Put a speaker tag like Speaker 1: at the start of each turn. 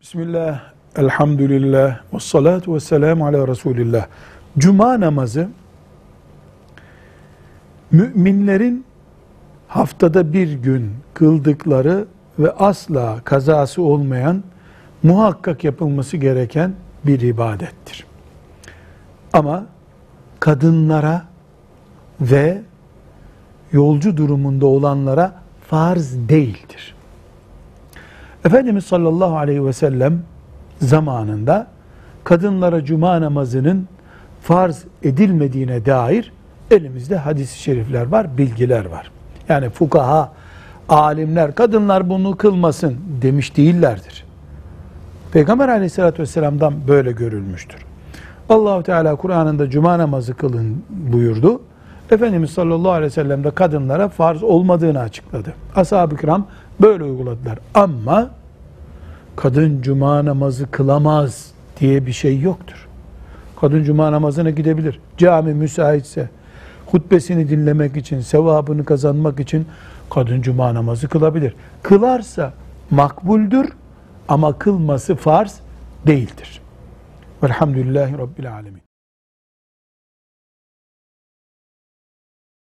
Speaker 1: Bismillah, elhamdülillah, ve salatu ve selamu ala Resulillah. Cuma namazı, müminlerin haftada bir gün kıldıkları ve asla kazası olmayan, muhakkak yapılması gereken bir ibadettir. Ama kadınlara ve yolcu durumunda olanlara farz değildir. Efendimiz sallallahu aleyhi ve sellem zamanında kadınlara cuma namazının farz edilmediğine dair elimizde hadis-i şerifler var, bilgiler var. Yani fukaha, alimler, kadınlar bunu kılmasın demiş değillerdir. Peygamber aleyhissalatü vesselam'dan böyle görülmüştür. Allahu Teala Kur'an'ında cuma namazı kılın buyurdu. Efendimiz sallallahu aleyhi ve sellem de kadınlara farz olmadığını açıkladı. Ashab-ı kiram böyle uyguladılar. Ama kadın cuma namazı kılamaz diye bir şey yoktur. Kadın cuma namazına gidebilir. Cami müsaitse, hutbesini dinlemek için, sevabını kazanmak için kadın cuma namazı kılabilir. Kılarsa makbuldür ama kılması farz değildir. Velhamdülillahi Rabbil Alemin.